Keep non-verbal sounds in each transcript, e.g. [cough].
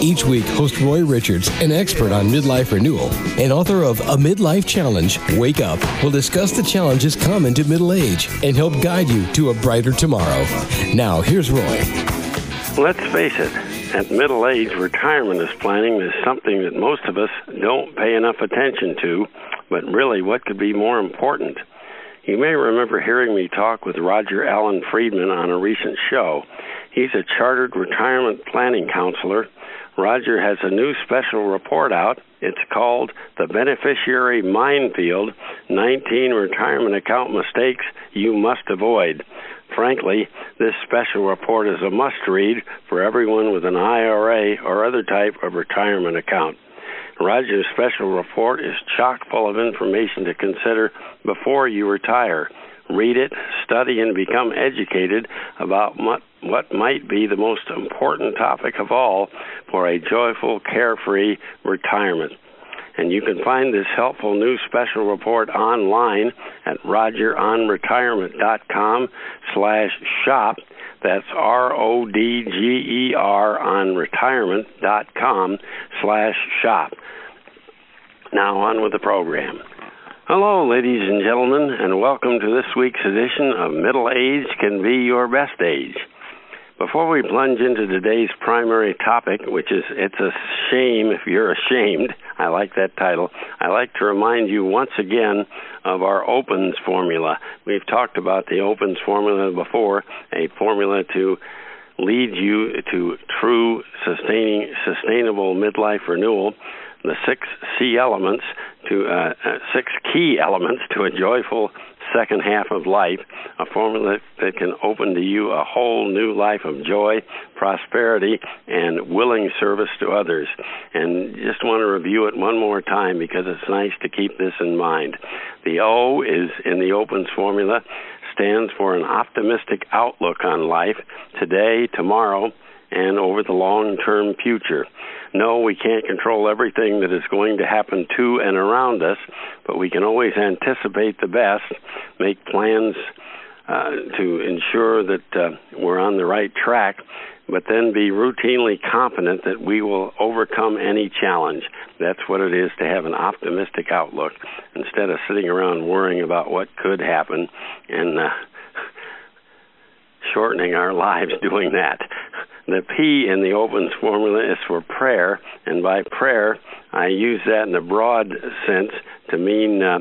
Each week, host Roy Richards, an expert on midlife renewal and author of A Midlife Challenge, Wake Up, will discuss the challenges common to middle age and help guide you to a brighter tomorrow. Now, here's Roy. Let's face it, at middle age, retirement is planning is something that most of us don't pay enough attention to, but really, what could be more important? You may remember hearing me talk with Roger Allen Friedman on a recent show. He's a chartered retirement planning counselor Roger has a new special report out. It's called The Beneficiary Minefield 19 Retirement Account Mistakes You Must Avoid. Frankly, this special report is a must read for everyone with an IRA or other type of retirement account. Roger's special report is chock full of information to consider before you retire read it, study, and become educated about what, might be the most important topic of all for a joyful, carefree retirement. And you can find this helpful new special report online at rogeronretirement.com slash shop. That's R-O-D-G-E-R on retirement.com slash shop. Now on with the program. Hello, ladies and gentlemen, and welcome to this week's edition of Middle Age Can Be Your Best Age. Before we plunge into today's primary topic, which is It's a Shame If You're Ashamed, [laughs] I like that title, I like to remind you once again of our OPENS formula. We've talked about the OPENS formula before, a formula to lead you to true sustaining sustainable midlife renewal the six C elements to uh, uh, six key elements to a joyful second half of life, a formula that can open to you a whole new life of joy, prosperity, and willing service to others. And just want to review it one more time because it's nice to keep this in mind. The O is in the OPENS formula stands for an optimistic outlook on life today, tomorrow, and over the long term future. No, we can't control everything that is going to happen to and around us, but we can always anticipate the best, make plans uh, to ensure that uh, we're on the right track, but then be routinely confident that we will overcome any challenge. That's what it is to have an optimistic outlook instead of sitting around worrying about what could happen and uh, [laughs] shortening our lives doing that. The P in the OPENS formula is for prayer, and by prayer, I use that in a broad sense to mean uh,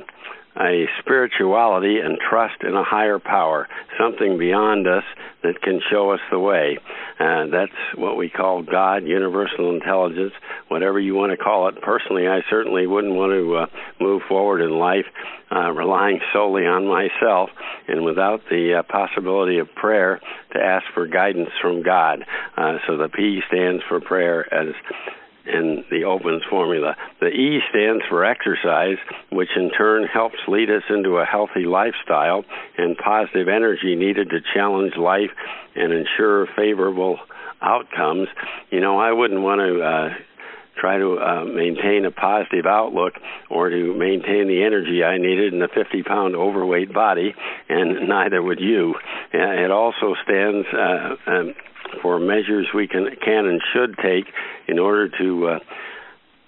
a spirituality and trust in a higher power, something beyond us that can show us the way. Uh, that's what we call God, universal intelligence, whatever you want to call it. Personally, I certainly wouldn't want to uh, move forward in life uh, relying solely on myself and without the uh, possibility of prayer to ask for guidance from God. Uh, so the P stands for prayer as in the OPENS formula. The E stands for exercise, which in turn helps lead us into a healthy lifestyle and positive energy needed to challenge life and ensure favorable outcomes. You know, I wouldn't want to. Uh, try to uh, maintain a positive outlook or to maintain the energy I needed in a 50 pound overweight body, and [laughs] neither would you. Uh, it also stands uh, um, for measures we can can and should take in order to uh,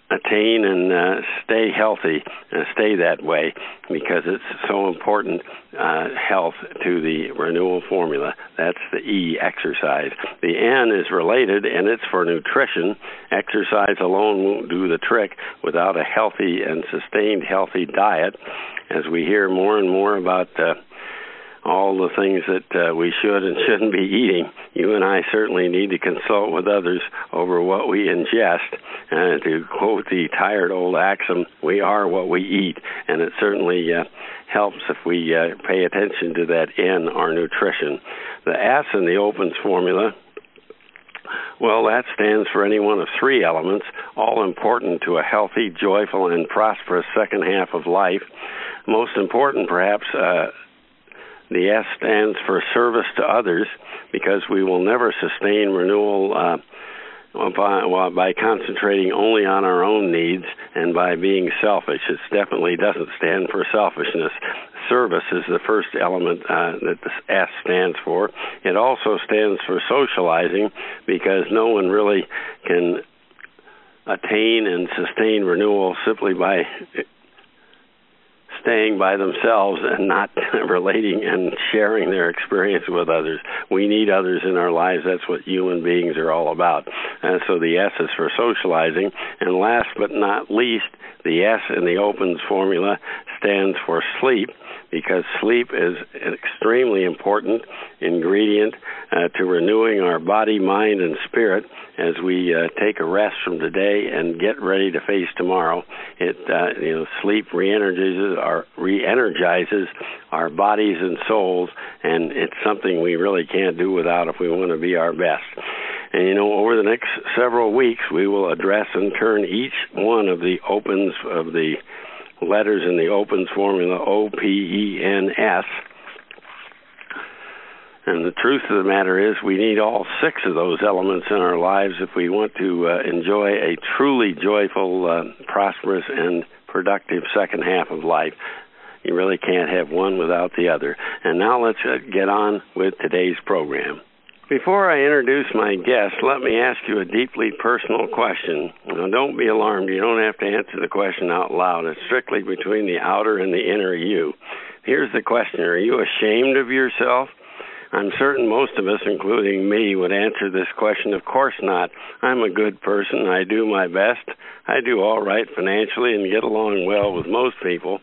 attain and uh, stay healthy and stay that way because it's so important uh, health to the renewal formula. That's the e exercise. The n is related and it's for nutrition. Exercise alone won't do the trick without a healthy and sustained healthy diet. As we hear more and more about uh, all the things that uh, we should and shouldn't be eating. You and I certainly need to consult with others over what we ingest. And to quote the tired old axiom, we are what we eat. And it certainly uh, helps if we uh, pay attention to that in our nutrition. The S in the OPENS formula well, that stands for any one of three elements, all important to a healthy, joyful, and prosperous second half of life most important, perhaps, uh, the S stands for service to others because we will never sustain renewal uh, by, by concentrating only on our own needs and by being selfish. It definitely doesn't stand for selfishness. Service is the first element uh, that the S stands for. It also stands for socializing because no one really can attain and sustain renewal simply by staying by themselves and not [laughs] relating and sharing their experience with others. We need others in our lives. That's what human beings are all about. And so the S is for socializing. And last but not least, the S in the opens formula stands for sleep because sleep is an extremely important ingredient uh, to renewing our body, mind, and spirit as we uh, take a rest from today and get ready to face tomorrow. It uh, you know sleep re-energizes our re-energizes our bodies and souls, and it's something we really can't do without if we want to be our best. And you know, over the next several weeks, we will address and turn each one of the opens of the letters in the opens formula O P E N S. And the truth of the matter is, we need all six of those elements in our lives if we want to uh, enjoy a truly joyful, uh, prosperous, and productive second half of life. You really can't have one without the other. And now let's uh, get on with today's program. Before I introduce my guest, let me ask you a deeply personal question. Now, don't be alarmed. You don't have to answer the question out loud. It's strictly between the outer and the inner you. Here's the question Are you ashamed of yourself? I'm certain most of us, including me, would answer this question of course not. I'm a good person. I do my best. I do all right financially and get along well with most people.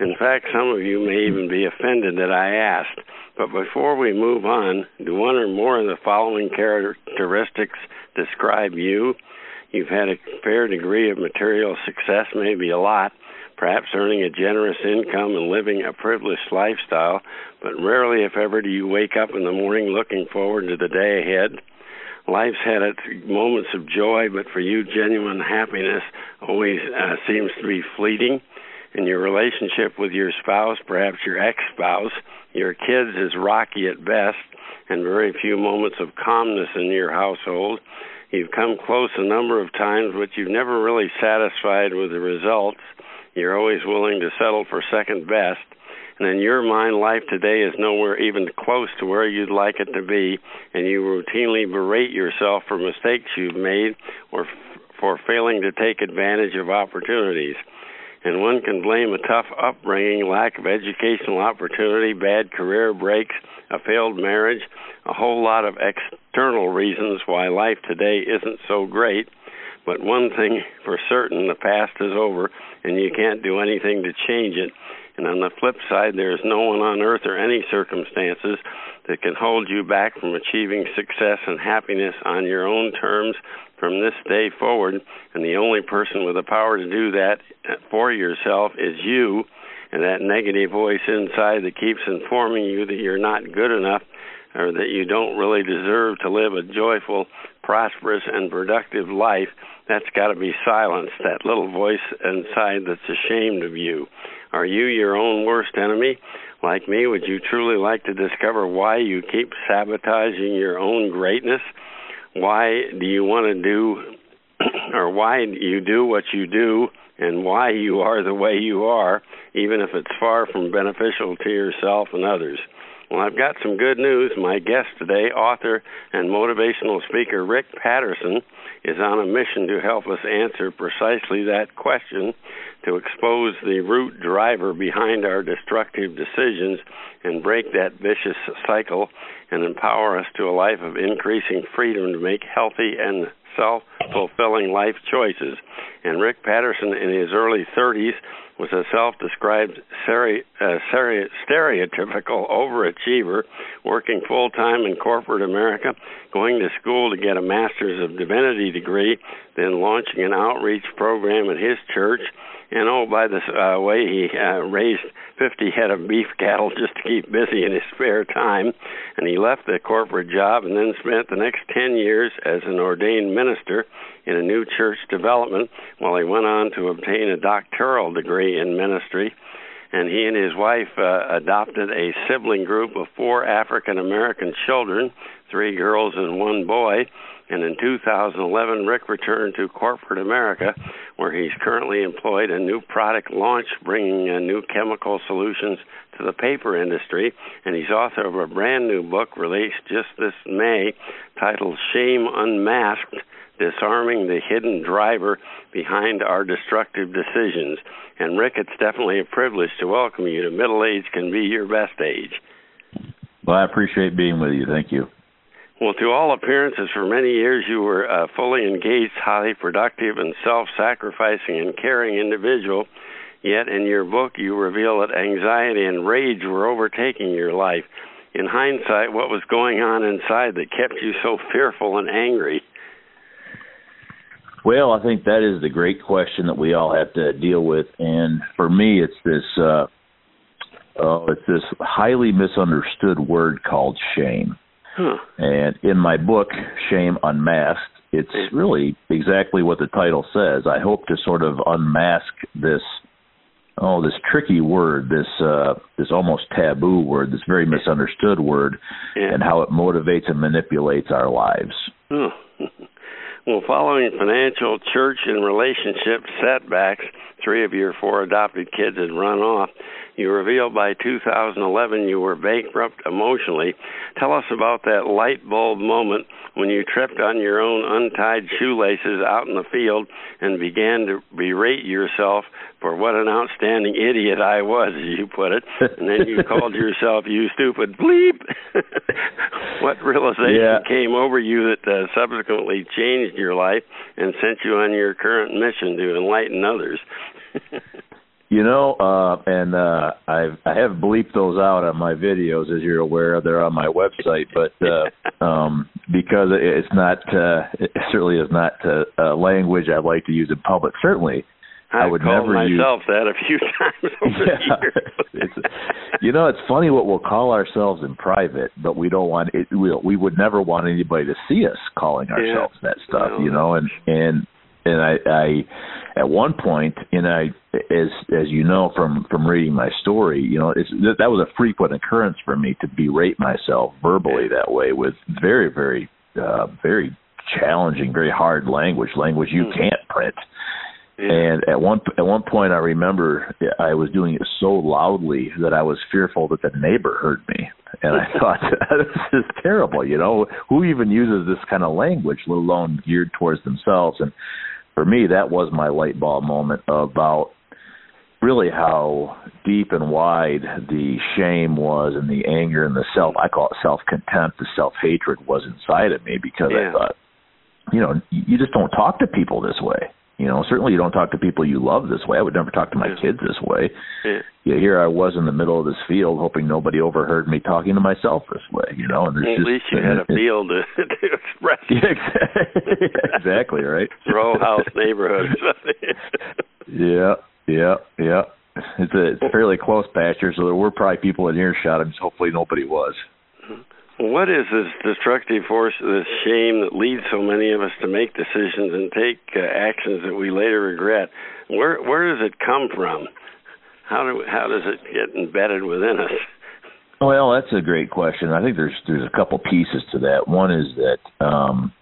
In fact, some of you may even be offended that I asked. But before we move on, do one or more of the following characteristics describe you? You've had a fair degree of material success, maybe a lot, perhaps earning a generous income and living a privileged lifestyle, but rarely, if ever, do you wake up in the morning looking forward to the day ahead. Life's had its moments of joy, but for you, genuine happiness always uh, seems to be fleeting And your relationship with your spouse, perhaps your ex spouse, your kids is rocky at best, and very few moments of calmness in your household. You've come close a number of times, but you've never really satisfied with the results. You're always willing to settle for second best. And in your mind, life today is nowhere even close to where you'd like it to be, and you routinely berate yourself for mistakes you've made or f- for failing to take advantage of opportunities and one can blame a tough upbringing, lack of educational opportunity, bad career breaks, a failed marriage, a whole lot of external reasons why life today isn't so great. But one thing for certain, the past is over, and you can't do anything to change it. And on the flip side, there is no one on earth or any circumstances that can hold you back from achieving success and happiness on your own terms from this day forward. And the only person with the power to do that for yourself is you. And that negative voice inside that keeps informing you that you're not good enough or that you don't really deserve to live a joyful, prosperous, and productive life, that's got to be silenced. That little voice inside that's ashamed of you. Are you your own worst enemy? Like me, would you truly like to discover why you keep sabotaging your own greatness? why do you want to do [clears throat] or why you do what you do and why you are the way you are, even if it's far from beneficial to yourself and others. Well, I've got some good news. My guest today, author and motivational speaker Rick Patterson, is on a mission to help us answer precisely that question, to expose the root driver behind our destructive decisions and break that vicious cycle and empower us to a life of increasing freedom to make healthy and self fulfilling life choices. And Rick Patterson, in his early 30s, was a self described uh, stereotypical overachiever, working full time in corporate America, going to school to get a master's of divinity degree, then launching an outreach program at his church and oh, by the uh, way, he uh, raised 50 head of beef cattle [laughs] just to keep busy in his spare time. And he left the corporate job and then spent the next 10 years as an ordained minister in a new church development while he went on to obtain a doctoral degree in ministry. and he and his wife uh, adopted a sibling group of four African American children, three girls and one boy. And in 2011, Rick returned to corporate America, where he's currently employed a new product launch, bringing new chemical solutions to the paper industry. And he's author of a brand new book released just this May titled Shame Unmasked Disarming the Hidden Driver Behind Our Destructive Decisions. And Rick, it's definitely a privilege to welcome you to Middle Age Can Be Your Best Age. Well, I appreciate being with you. Thank you. Well, to all appearances, for many years you were a fully engaged, highly productive, and self sacrificing and caring individual. Yet in your book, you reveal that anxiety and rage were overtaking your life. In hindsight, what was going on inside that kept you so fearful and angry? Well, I think that is the great question that we all have to deal with, and for me, it's this uh, uh, it's this highly misunderstood word called shame. Huh. And in my book, Shame Unmasked, it's really exactly what the title says. I hope to sort of unmask this oh this tricky word, this uh this almost taboo word, this very misunderstood word, yeah. and how it motivates and manipulates our lives. Oh. [laughs] well, following financial, church, and relationship setbacks, three of your four adopted kids had run off. You revealed by 2011 you were bankrupt emotionally. Tell us about that light bulb moment when you tripped on your own untied shoelaces out in the field and began to berate yourself for what an outstanding idiot I was, as you put it. And then you called [laughs] yourself, you stupid bleep. [laughs] what realization Yeah. came over you that uh, subsequently changed your life and sent you on your current mission to enlighten others? [laughs] You know, uh, and uh, I've I have bleeped those out on my videos, as you're aware. They're on my website, but uh, [laughs] um, because it- it's not, uh, it certainly is not uh, uh, language I'd like to use in public. Certainly, I I've would never use- myself that a few [laughs] times over yeah. the years. it's, you know, it's funny what we'll call ourselves in private, but we don't want it. We, we would never want anybody to see us calling ourselves that stuff, No. you know. And and and I, I, at one point, and I, as as you know from from reading my story, you know, it's that, that was a frequent occurrence for me to berate myself verbally that way with very very uh very challenging, very hard language, language you Hmm. can't print. Yeah. And at one at one point, I remember I was doing it so loudly that I was fearful that the neighbor heard me, and I [laughs] thought [laughs] this is terrible. You know, who even uses this kind of language, let alone geared towards themselves? And for me, that was my light bulb moment about really how deep and wide the shame was, and the anger and the self I call it self contempt, the self hatred was inside of me because Yeah. I thought, you know, you you just don't talk to people this way. You know, certainly you don't talk to people you love this way. I would never talk to my Yeah. kids this way. Yeah. Yeah, here I was in the middle of this field, hoping nobody overheard me talking to myself this way. You know, and there's Well, at just least you had a [laughs] field to, [laughs] to express yeah, [laughs] exactly, right. row house neighborhood. Yeah, yeah, yeah. It's a, it's a fairly close pasture, so there were probably people in earshot, and hopefully nobody was. What is this destructive force, this shame that leads so many of us to make decisions and take uh, actions that we later regret? Where where does it come from? How do how does it get embedded within us? Well, that's a great question. I think there's there's a couple pieces to that. One is that um,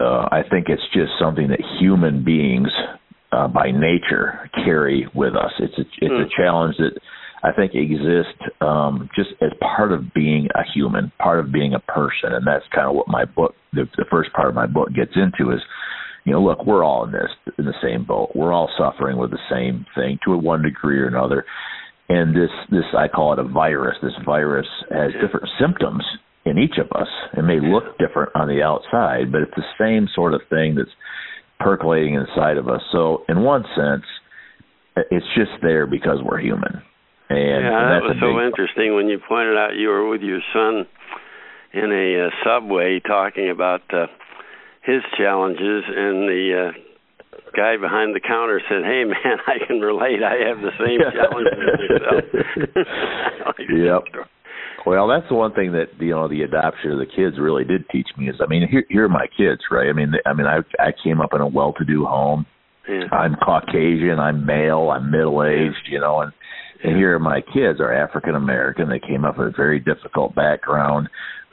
uh, I think it's just something that human beings, uh, by nature, carry with us. It's a it's Hmm. a challenge that I think exists um, just as part of being a human, part of being a person, and that's kind of what my book, the, the first part of my book, gets into is. You know, look, we're all in this in the same boat. We're all suffering with the same thing to a one degree or another and this this I call it a virus. This virus has different symptoms in each of us. It may look different on the outside, but it's the same sort of thing that's percolating inside of us. So, in one sense, it's just there because we're human. And, yeah, that was so big, interesting when you pointed out you were with your son in a uh, subway talking about uh, his challenges, and the uh, guy behind the counter said, "Hey, man, [laughs] I can relate. I have the same [laughs] challenges as yourself." I [laughs] like Yep. Well, that's the one thing that you know the adoption of the kids really did teach me is I mean here here are my kids right I mean I mean I I came up in a well-to-do home Yeah. I'm Caucasian, I'm male, I'm middle aged, you know, and And here my kids are African American. They came up with a very difficult background.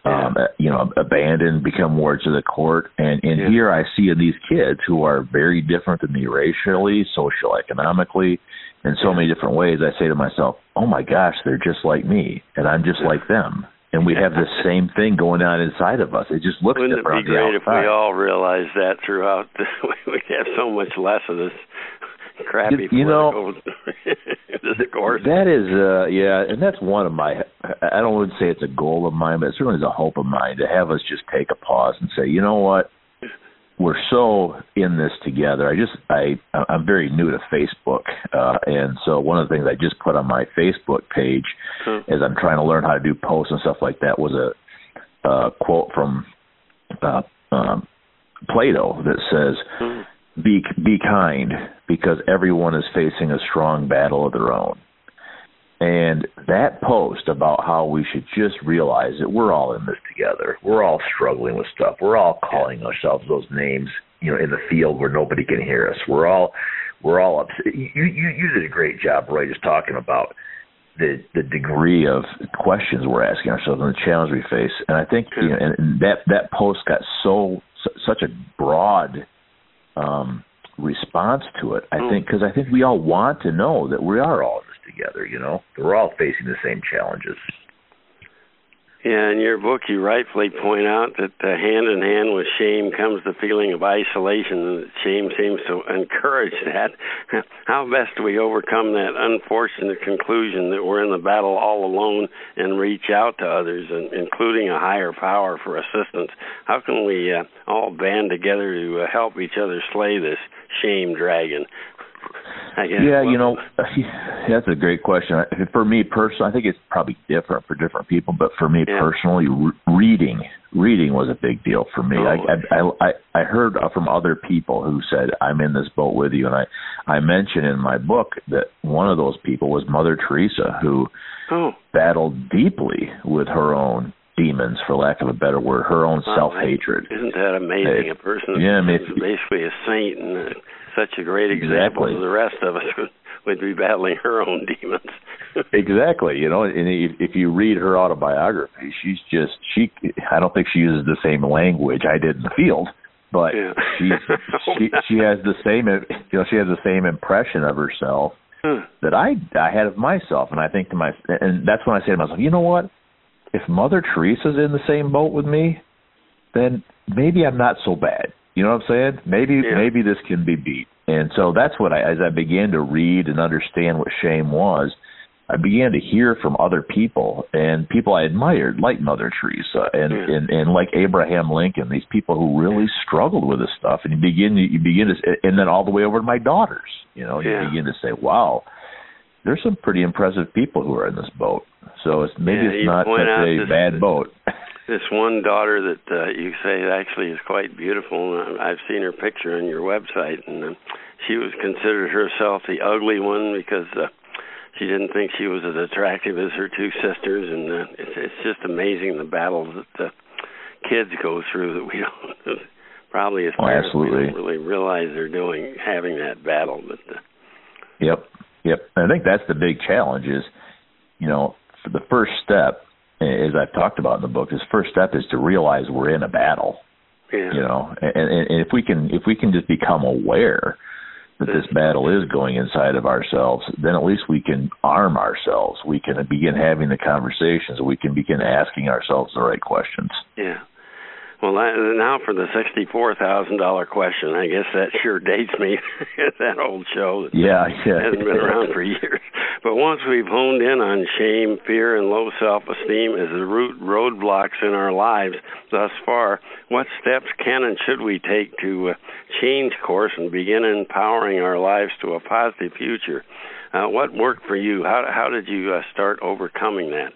Yeah. Um, you know, abandoned, become wards of the court, and and Yeah. here I see these kids who are very different than me racially, social, economically, in so Yeah. many different ways. I say to myself, "Oh my gosh, they're just like me, and I'm just like them." And we have the [laughs] same thing going on inside of us. It just looks Wouldn't it different be on the great if we all realized that throughout? The, [laughs] we'd have so much less of this crappy You- you know, political [laughs] discourse. That is, uh, yeah, and that's one of my. I don't want to say it's a goal of mine, but it certainly is a hope of mine to have us just take a pause and say, you know what, we're so in this together. I just, I, I'm very new to Facebook, uh, and so one of the things I just put on my Facebook page Hmm. as I'm trying to learn how to do posts and stuff like that was a, a quote from uh, um, Plato that says, Hmm. Be be kind because everyone is facing a strong battle of their own. And that post about how we should just realize that we're all in this together. We're all struggling with stuff. We're all calling ourselves those names, you know, in the field where nobody can hear us. We're all we're all upset. You you you did a great job, Roy, just talking about the the degree of questions we're asking ourselves and the challenge we face. And I think you know, and, and that that post got so such a broad um, response to it. I Mm. think because I think we all want to know that we are all in this together. You know, we're all facing the same challenges. Yeah, in your book, you rightfully point out that uh, hand in hand with shame comes the feeling of isolation, and shame seems to encourage that. [laughs] How best do we overcome that unfortunate conclusion that we're in the battle all alone and reach out to others, and, including a higher power, for assistance? How can we uh, all band together to uh, help each other slay this shame dragon? Yeah, you know, that's a great question. For me personally, I think it's probably different for different people, but for me Yeah. personally, re- reading reading was a big deal for me. Oh. I, I I I heard from other people who said I'm in this boat with you, and I I mentioned in my book that one of those people was Mother Teresa, who Oh, battled deeply with her own demons, for lack of a better word, her own Wow, self hatred. Isn't that amazing? Hey, a person yeah, I mean, basically a saint and uh, such a great example Exactly. to the rest of us would be battling her own [laughs] demons. Exactly, you know, and if, if you read her autobiography, she's just she. I don't think she uses the same language I did in the field, but Yeah. she's [laughs] she she has the same you know she has the same impression of herself Huh. that I I had of myself, and I think to my and that's when I say to myself, you know what? If Mother Teresa's in the same boat with me, then maybe I'm not so bad. You know what I'm saying? Maybe Yeah. maybe this can be beat. And so that's what I as I began to read and understand what shame was, I began to hear from other people and people I admired, like Mother Teresa and Yeah. and, and like Abraham Lincoln, these people who really struggled with this stuff. And you begin you begin to and then all the way over to my daughters. You know, Yeah. you begin to say, wow, there's some pretty impressive people who are in this boat. So it's maybe Yeah, it's not such a bad boat. This one daughter that uh, you say actually is quite beautiful, I've seen her picture on your website, and uh, she was considered herself the ugly one because uh, she didn't think she was as attractive as her two sisters, and uh, it's, it's just amazing the battles that the kids go through that we [laughs] don't probably as Oh, parents we don't really realize they're doing having that battle, but. Uh, Yep, yep. And I think that's the big challenge is, you know, for the first step, as I've talked about in the book, is first step is to realize we're in a battle. yeah. You know, and, and, and if we can if we can just become aware that this mm-hmm. battle is going inside of ourselves, then at least we can arm ourselves. We can begin having the conversations. We can begin asking ourselves the right questions. Yeah. Well, now for the sixty-four thousand dollar question. I guess that sure dates me. [laughs] that old show that Yeah, yeah. hasn't been around for years. But once we've honed in on shame, fear, and low self-esteem as the root roadblocks in our lives thus far, what steps can and should we take to uh, change course and begin empowering our lives to a positive future? Uh, what worked for you? How how did you uh, start overcoming that?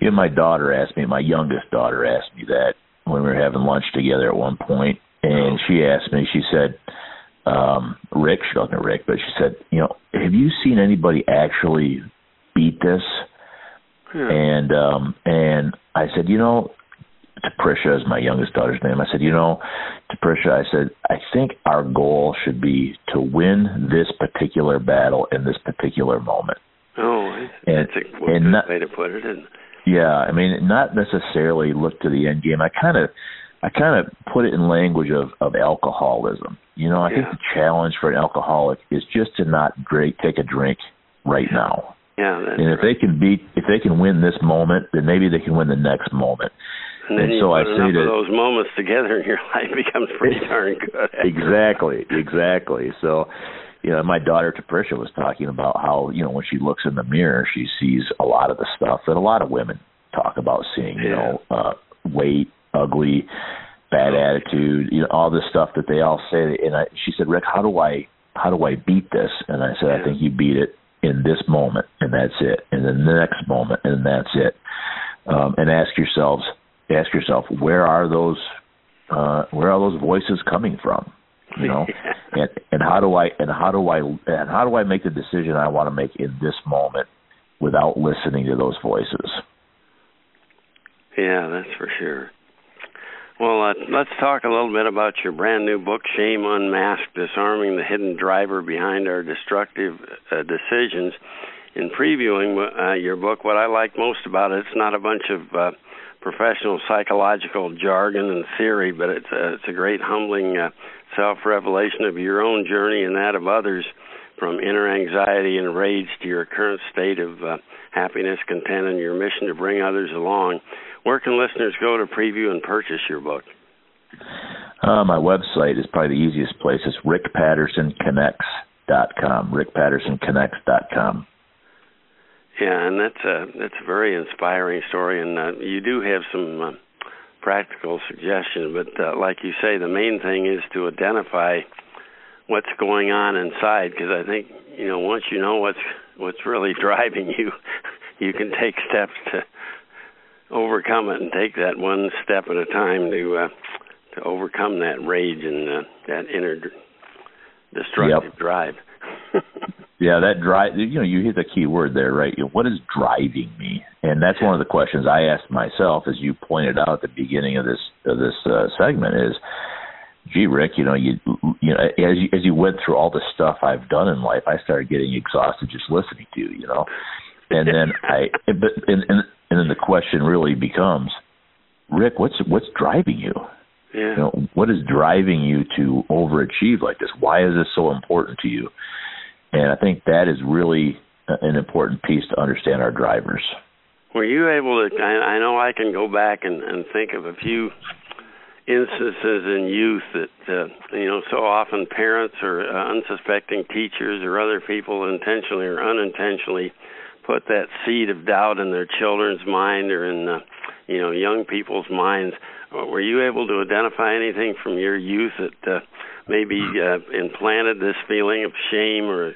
Know, my daughter asked me, my youngest daughter asked me that when we were having lunch together at one point, and she asked me, she said, um, Rick, she doesn't know Rick, but she said, you know, have you seen anybody actually beat this? Yeah. And um and I said, you know, to Prisha is my youngest daughter's name. I said, you know, to Prisha, I said, I think our goal should be to win this particular battle in this particular moment. Oh, and, that's a and good not, way to put it. Isn't it? Yeah, I mean, not necessarily look to the end game. I kind of, I kind of put it in language of of alcoholism. You know, I yeah. think the challenge for an alcoholic is just to not drink, take a drink right now. Yeah, and if right. they can beat, if they can win this moment, then maybe they can win the next moment. And, and so I say that those moments together, and [laughs] your life becomes pretty darn good. [laughs] exactly, exactly. So, you know, my daughter Patricia was talking about how you know when she looks in the mirror, she sees a lot of the stuff that a lot of women talk about seeing. You yeah. know, uh, weight, ugly, bad oh. attitude, you know, all this stuff that they all say. And I, she said, Rick, how do I how do I beat this? And I said, yeah. I think you beat it in this moment, and that's it, and then the next moment, and that's it. Um, and ask yourselves, ask yourself, where are those, uh, where are those voices coming from? You know, [laughs] and and how do I and how do I and how do I make the decision I want to make in this moment without listening to those voices? Yeah, that's for sure. Well, uh, let's talk a little bit about your brand new book, Shame Unmasked Disarming the Hidden Driver Behind Our Destructive uh, Decisions. In previewing uh, your book, what I like most about it, it's not a bunch of uh, professional psychological jargon and theory, but it's a, it's a great humbling uh, self revelation of your own journey and that of others from inner anxiety and rage to your current state of uh, happiness, content, and your mission to bring others along. Where can listeners go to preview and purchase your book? Uh, my website is probably the easiest place. It's rickpattersonconnects.com. rickpattersonconnects.com. Yeah, and that's a that's a very inspiring story, and uh, you do have some uh, practical suggestions. But uh, like you say, the main thing is to identify what's going on inside, because I think you know once you know what's what's really [laughs] driving you, you can take steps to overcome it and take that one step at a time to uh, to overcome that rage and uh, that inner destructive yep. drive. [laughs] yeah, that drive. You know, you hit the key word there, right? What is driving me? And that's one of the questions I asked myself, as you pointed out at the beginning of this of this uh, segment. Is, gee, Rick, you know, you you know, as you as you went through all the stuff I've done in life, I started getting exhausted just listening to you. You know, and then [laughs] I, but and, and and then the question really becomes, Rick, what's what's driving you? Yeah. You know, what is driving you to overachieve like this? Why is this so important to you? And I think that is really an important piece to understand our drivers. Were you able to? I, I know I can go back and, and think of a few instances in youth that uh, you know so often parents or uh, unsuspecting teachers or other people intentionally or unintentionally put that seed of doubt in their children's mind or in the you know young people's minds. Uh, were you able to identify anything from your youth that uh, maybe uh, implanted this feeling of shame or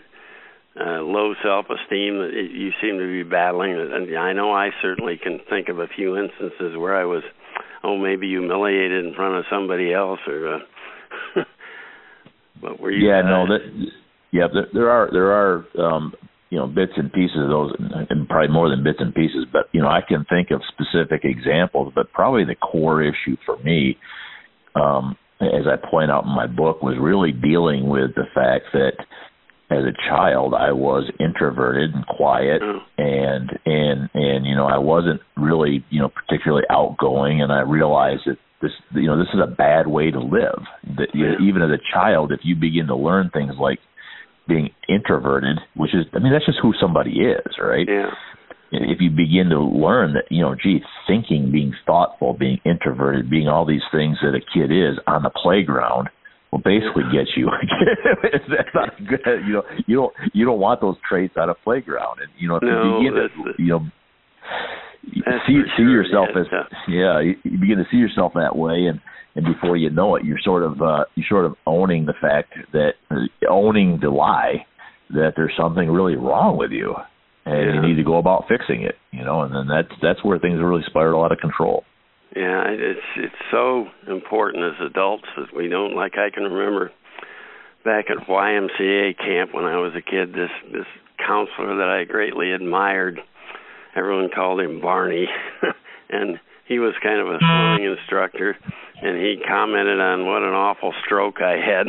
uh, low self-esteem that you seem to be battling? And I know I certainly can think of a few instances where I was, oh, maybe humiliated in front of somebody else, or. Uh, [laughs] but were you? Yeah, no, that. Yeah, there, there are there are um, you know bits and pieces of those and probably more than bits and pieces but you know i can think of specific examples but probably the core issue for me um as i point out in my book was really dealing with the fact that as a child i was introverted and quiet mm. and and and you know i wasn't really you know particularly outgoing and i realized that this you know this is a bad way to live that you, know, even as a child if you begin to learn things like being introverted, which is, I mean, that's just who somebody is, right? Yeah. If you begin to learn that, you know, gee, thinking, being thoughtful, being introverted, being all these things that a kid is on the playground, will basically get you. [laughs] that's not good. You know, you don't you don't want those traits on a playground, and you know, if no, you begin to, you know. see see yourself yeah, as yeah you, you begin to see yourself that way and and before you know it, you're sort of uh, you're sort of owning the fact that owning the lie that there's something really wrong with you, and yeah. you need to go about fixing it. You know, and then that's that's where things really spiral out of control. Yeah, it's it's so important as adults that we don't like. I can remember back at YMCA camp when I was a kid. This this counselor that I greatly admired, everyone called him Barney, [laughs] and he was kind of a swimming instructor, and he commented on what an awful stroke I had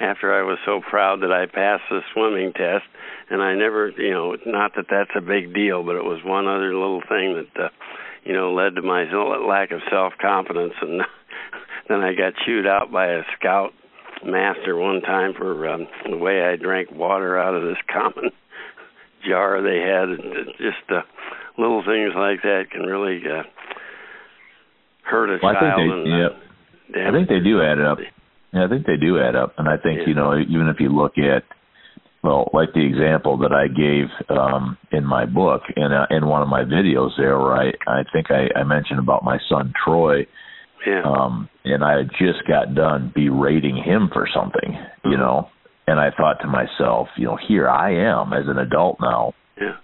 after I was so proud that I passed the swimming test. And I never, you know, not that that's a big deal, but it was one other little thing that, uh, you know, led to my lack of self confidence. And [laughs] then I got chewed out by a scout master one time for um, the way I drank water out of this [laughs] common jar they had. Just uh, little things like that can really uh, hurt a well, child. I think they, and, yeah, I think they do add up. Yeah, I think they do add up, and I think Yeah. you know even if you look at well, like the example that I gave um, in my book and uh, in one of my videos there, where I I think I, I mentioned about my son Troy, Yeah. um, and I had just got done berating him for something, you Mhm. know, and I thought to myself, you know, here I am as an adult now, yeah.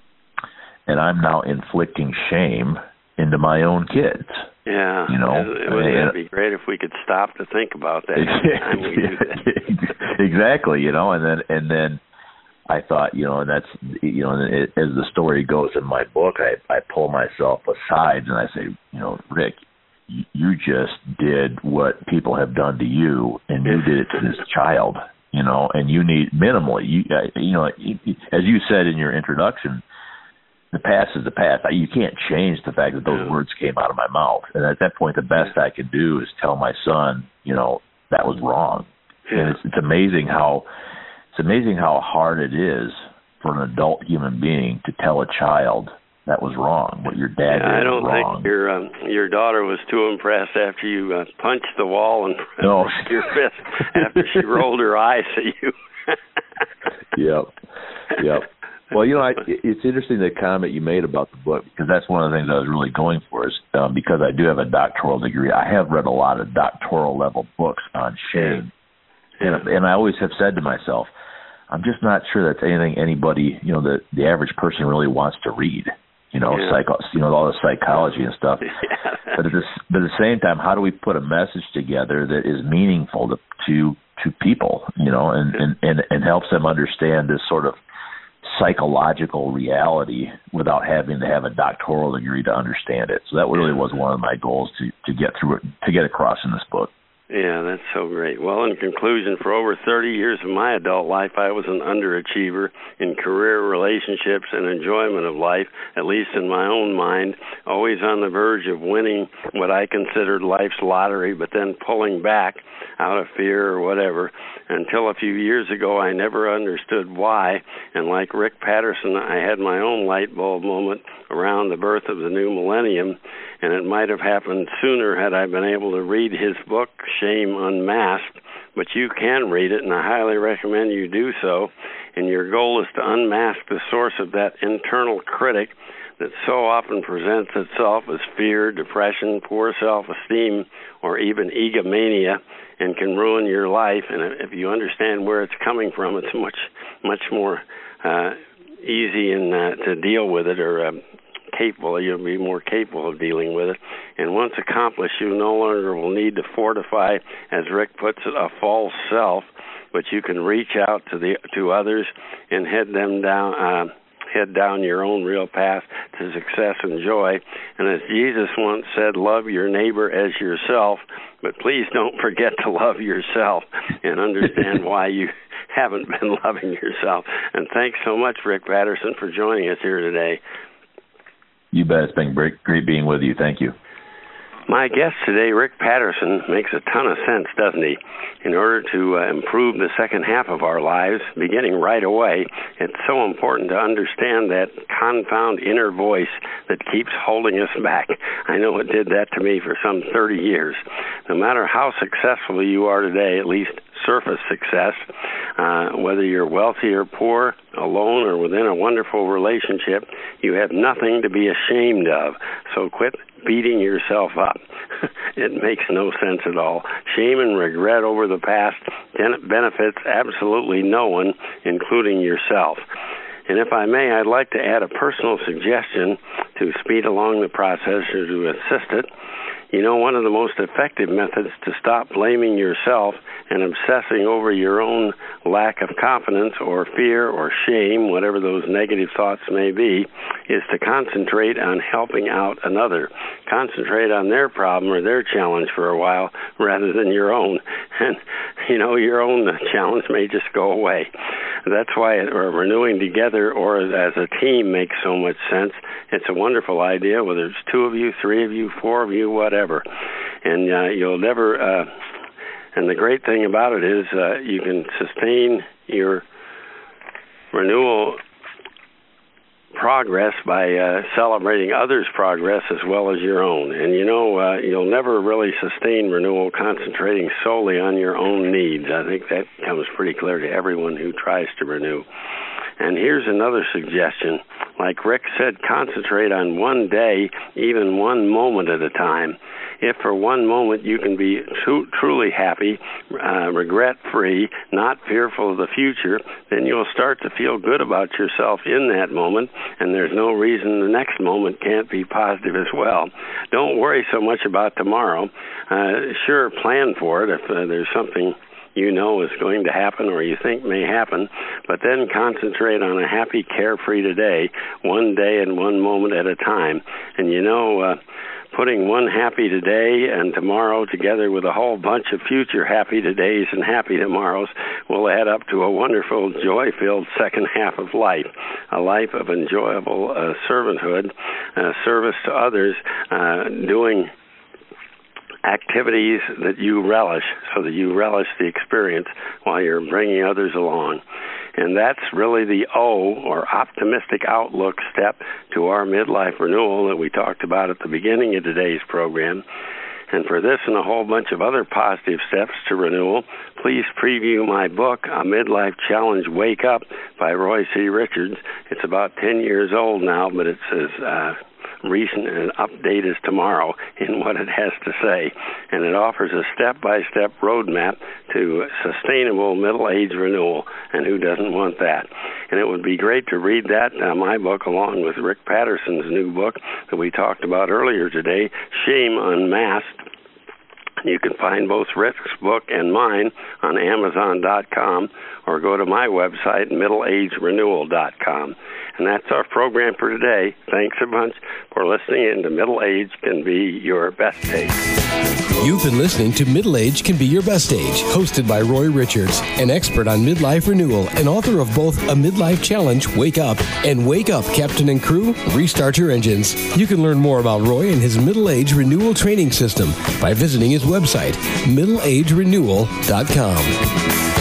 and I'm now inflicting shame into my own kids. Yeah. You know, it, it would and- be great if we could stop to think about that [laughs] every time we do that. [laughs] exactly you know and then and then i thought you know and that's you know it, as the story goes in my book i i pull myself aside and i say you know rick you just did what people have done to you and you did it to this [laughs] child you know and you need minimally you uh, you know as you said in your introduction the past is the past. You can't change the fact that those words came out of my mouth. And at that point, the best I could do is tell my son, you know, that was wrong. And it's, it's amazing how it's amazing how hard it is for an adult human being to tell a child that was wrong. What your dad Yeah, did I don't wrong. think your um, your daughter was too impressed after you uh, punched the wall and [laughs] No. your fist after she [laughs] rolled her eyes at you. [laughs] yep, yep. Well, you know, I, it's interesting the comment you made about the book because that's one of the things I was really going for is um, because I do have a doctoral degree. I have read a lot of doctoral level books on shame, and and I always have said to myself, I'm just not sure that's anything anybody, you know, the the average person really wants to read. You know, Yeah. psycho, you know, all the psychology and stuff. [laughs] yeah, But at the but at the same time, how do we put a message together that is meaningful to to, to people, you know, and, and and and helps them understand this sort of psychological reality without having to have a doctoral degree to understand it. So that really was one of my goals to to get through it to get across in this book. Yeah, that's so great. Well, in conclusion, for over 30 years of my adult life, I was an underachiever in career, relationships, and enjoyment of life, at least in my own mind, always on the verge of winning what I considered life's lottery, but then pulling back out of fear or whatever. Until a few years ago, I never understood why, and like Rick Patterson, I had my own light bulb moment around the birth of the new millennium, and it might have happened sooner had I been able to read his book, Shame Unmasked. But you can read it, and I highly recommend you do so. And your goal is to unmask the source of that internal critic that so often presents itself as fear, depression, poor self esteem, or even egomania, and can ruin your life. And if you understand where it's coming from, it's much, much more uh, easy and uh, to deal with it, or uh, capable. You'll be more capable of dealing with it. And once accomplished, you no longer will need to fortify, as Rick puts it, a false self, but you can reach out to the to others and head them down. Uh, head down your own real path to success and joy. And as Jesus once said, love your neighbor as yourself, but please don't forget to love yourself and understand [laughs] why you haven't been loving yourself. And thanks so much, Rick Patterson, for joining us here today. You bet. It's been great, great being with you. Thank you. My guest today, Rick Patterson, makes a ton of sense, doesn't he? In order to uh, improve the second half of our lives, beginning right away, it's so important to understand that confound inner voice that keeps holding us back. I know it did that to me for some 30 years. No matter how successful you are today, at least surface success, uh, whether you're wealthy or poor, alone or within a wonderful relationship, you have nothing to be ashamed of. So quit beating yourself up. [laughs] it makes no sense at all. Shame and regret over the past benefits absolutely no one, including yourself. And if I may, I'd like to add a personal suggestion to speed along the process or to assist it. You know, one of the most effective methods to stop blaming yourself and obsessing over your own lack of confidence or fear or shame, whatever those negative thoughts may be, is to concentrate on helping out another. Concentrate on their problem or their challenge for a while rather than your own. [laughs] And, [laughs] you know, your own challenge may just go away. That's why renewing together or as a team makes so much sense. It's a wonderful idea, whether it's two of you, three of you, four of you, whatever. And uh, you'll never. Uh, and the great thing about it is uh, you can sustain your renewal progress by uh, celebrating others' progress as well as your own. And you know, uh, you'll never really sustain renewal concentrating solely on your own needs. I think that comes pretty clear to everyone who tries to renew. And here's another suggestion. Like Rick said, concentrate on one day, even one moment at a time if for one moment you can be tru- truly happy, uh, regret free, not fearful of the future, then you'll start to feel good about yourself in that moment, and there's no reason the next moment can't be positive as well. Don't worry so much about tomorrow. Uh, sure, plan for it if uh, there's something you know is going to happen or you think may happen, but then concentrate on a happy, carefree today, one day and one moment at a time. And you know, uh, putting one happy today and tomorrow together with a whole bunch of future happy todays and happy tomorrows will add up to a wonderful, joy filled second half of life. A life of enjoyable uh, servanthood, uh, service to others, uh, doing activities that you relish so that you relish the experience while you're bringing others along. And that's really the O, or optimistic outlook step to our midlife renewal that we talked about at the beginning of today's program. And for this and a whole bunch of other positive steps to renewal, please preview my book, A Midlife Challenge Wake Up by Roy C. Richards. It's about 10 years old now, but it's as uh, recent and update is tomorrow in what it has to say. And it offers a step by step roadmap to sustainable middle age renewal. And who doesn't want that? And it would be great to read that, uh, my book, along with Rick Patterson's new book that we talked about earlier today, Shame Unmasked you can find both Rick's book and mine on Amazon.com or go to my website, middleagerenewal.com. And that's our program for today. Thanks a bunch for listening in to Middle Age Can Be Your Best Age. You've been listening to Middle Age Can Be Your Best Age, hosted by Roy Richards, an expert on midlife renewal and author of both A Midlife Challenge, Wake Up, and Wake Up, Captain and Crew, Restart Your Engines. You can learn more about Roy and his middle age renewal training system by visiting his website, middleagerenewal.com.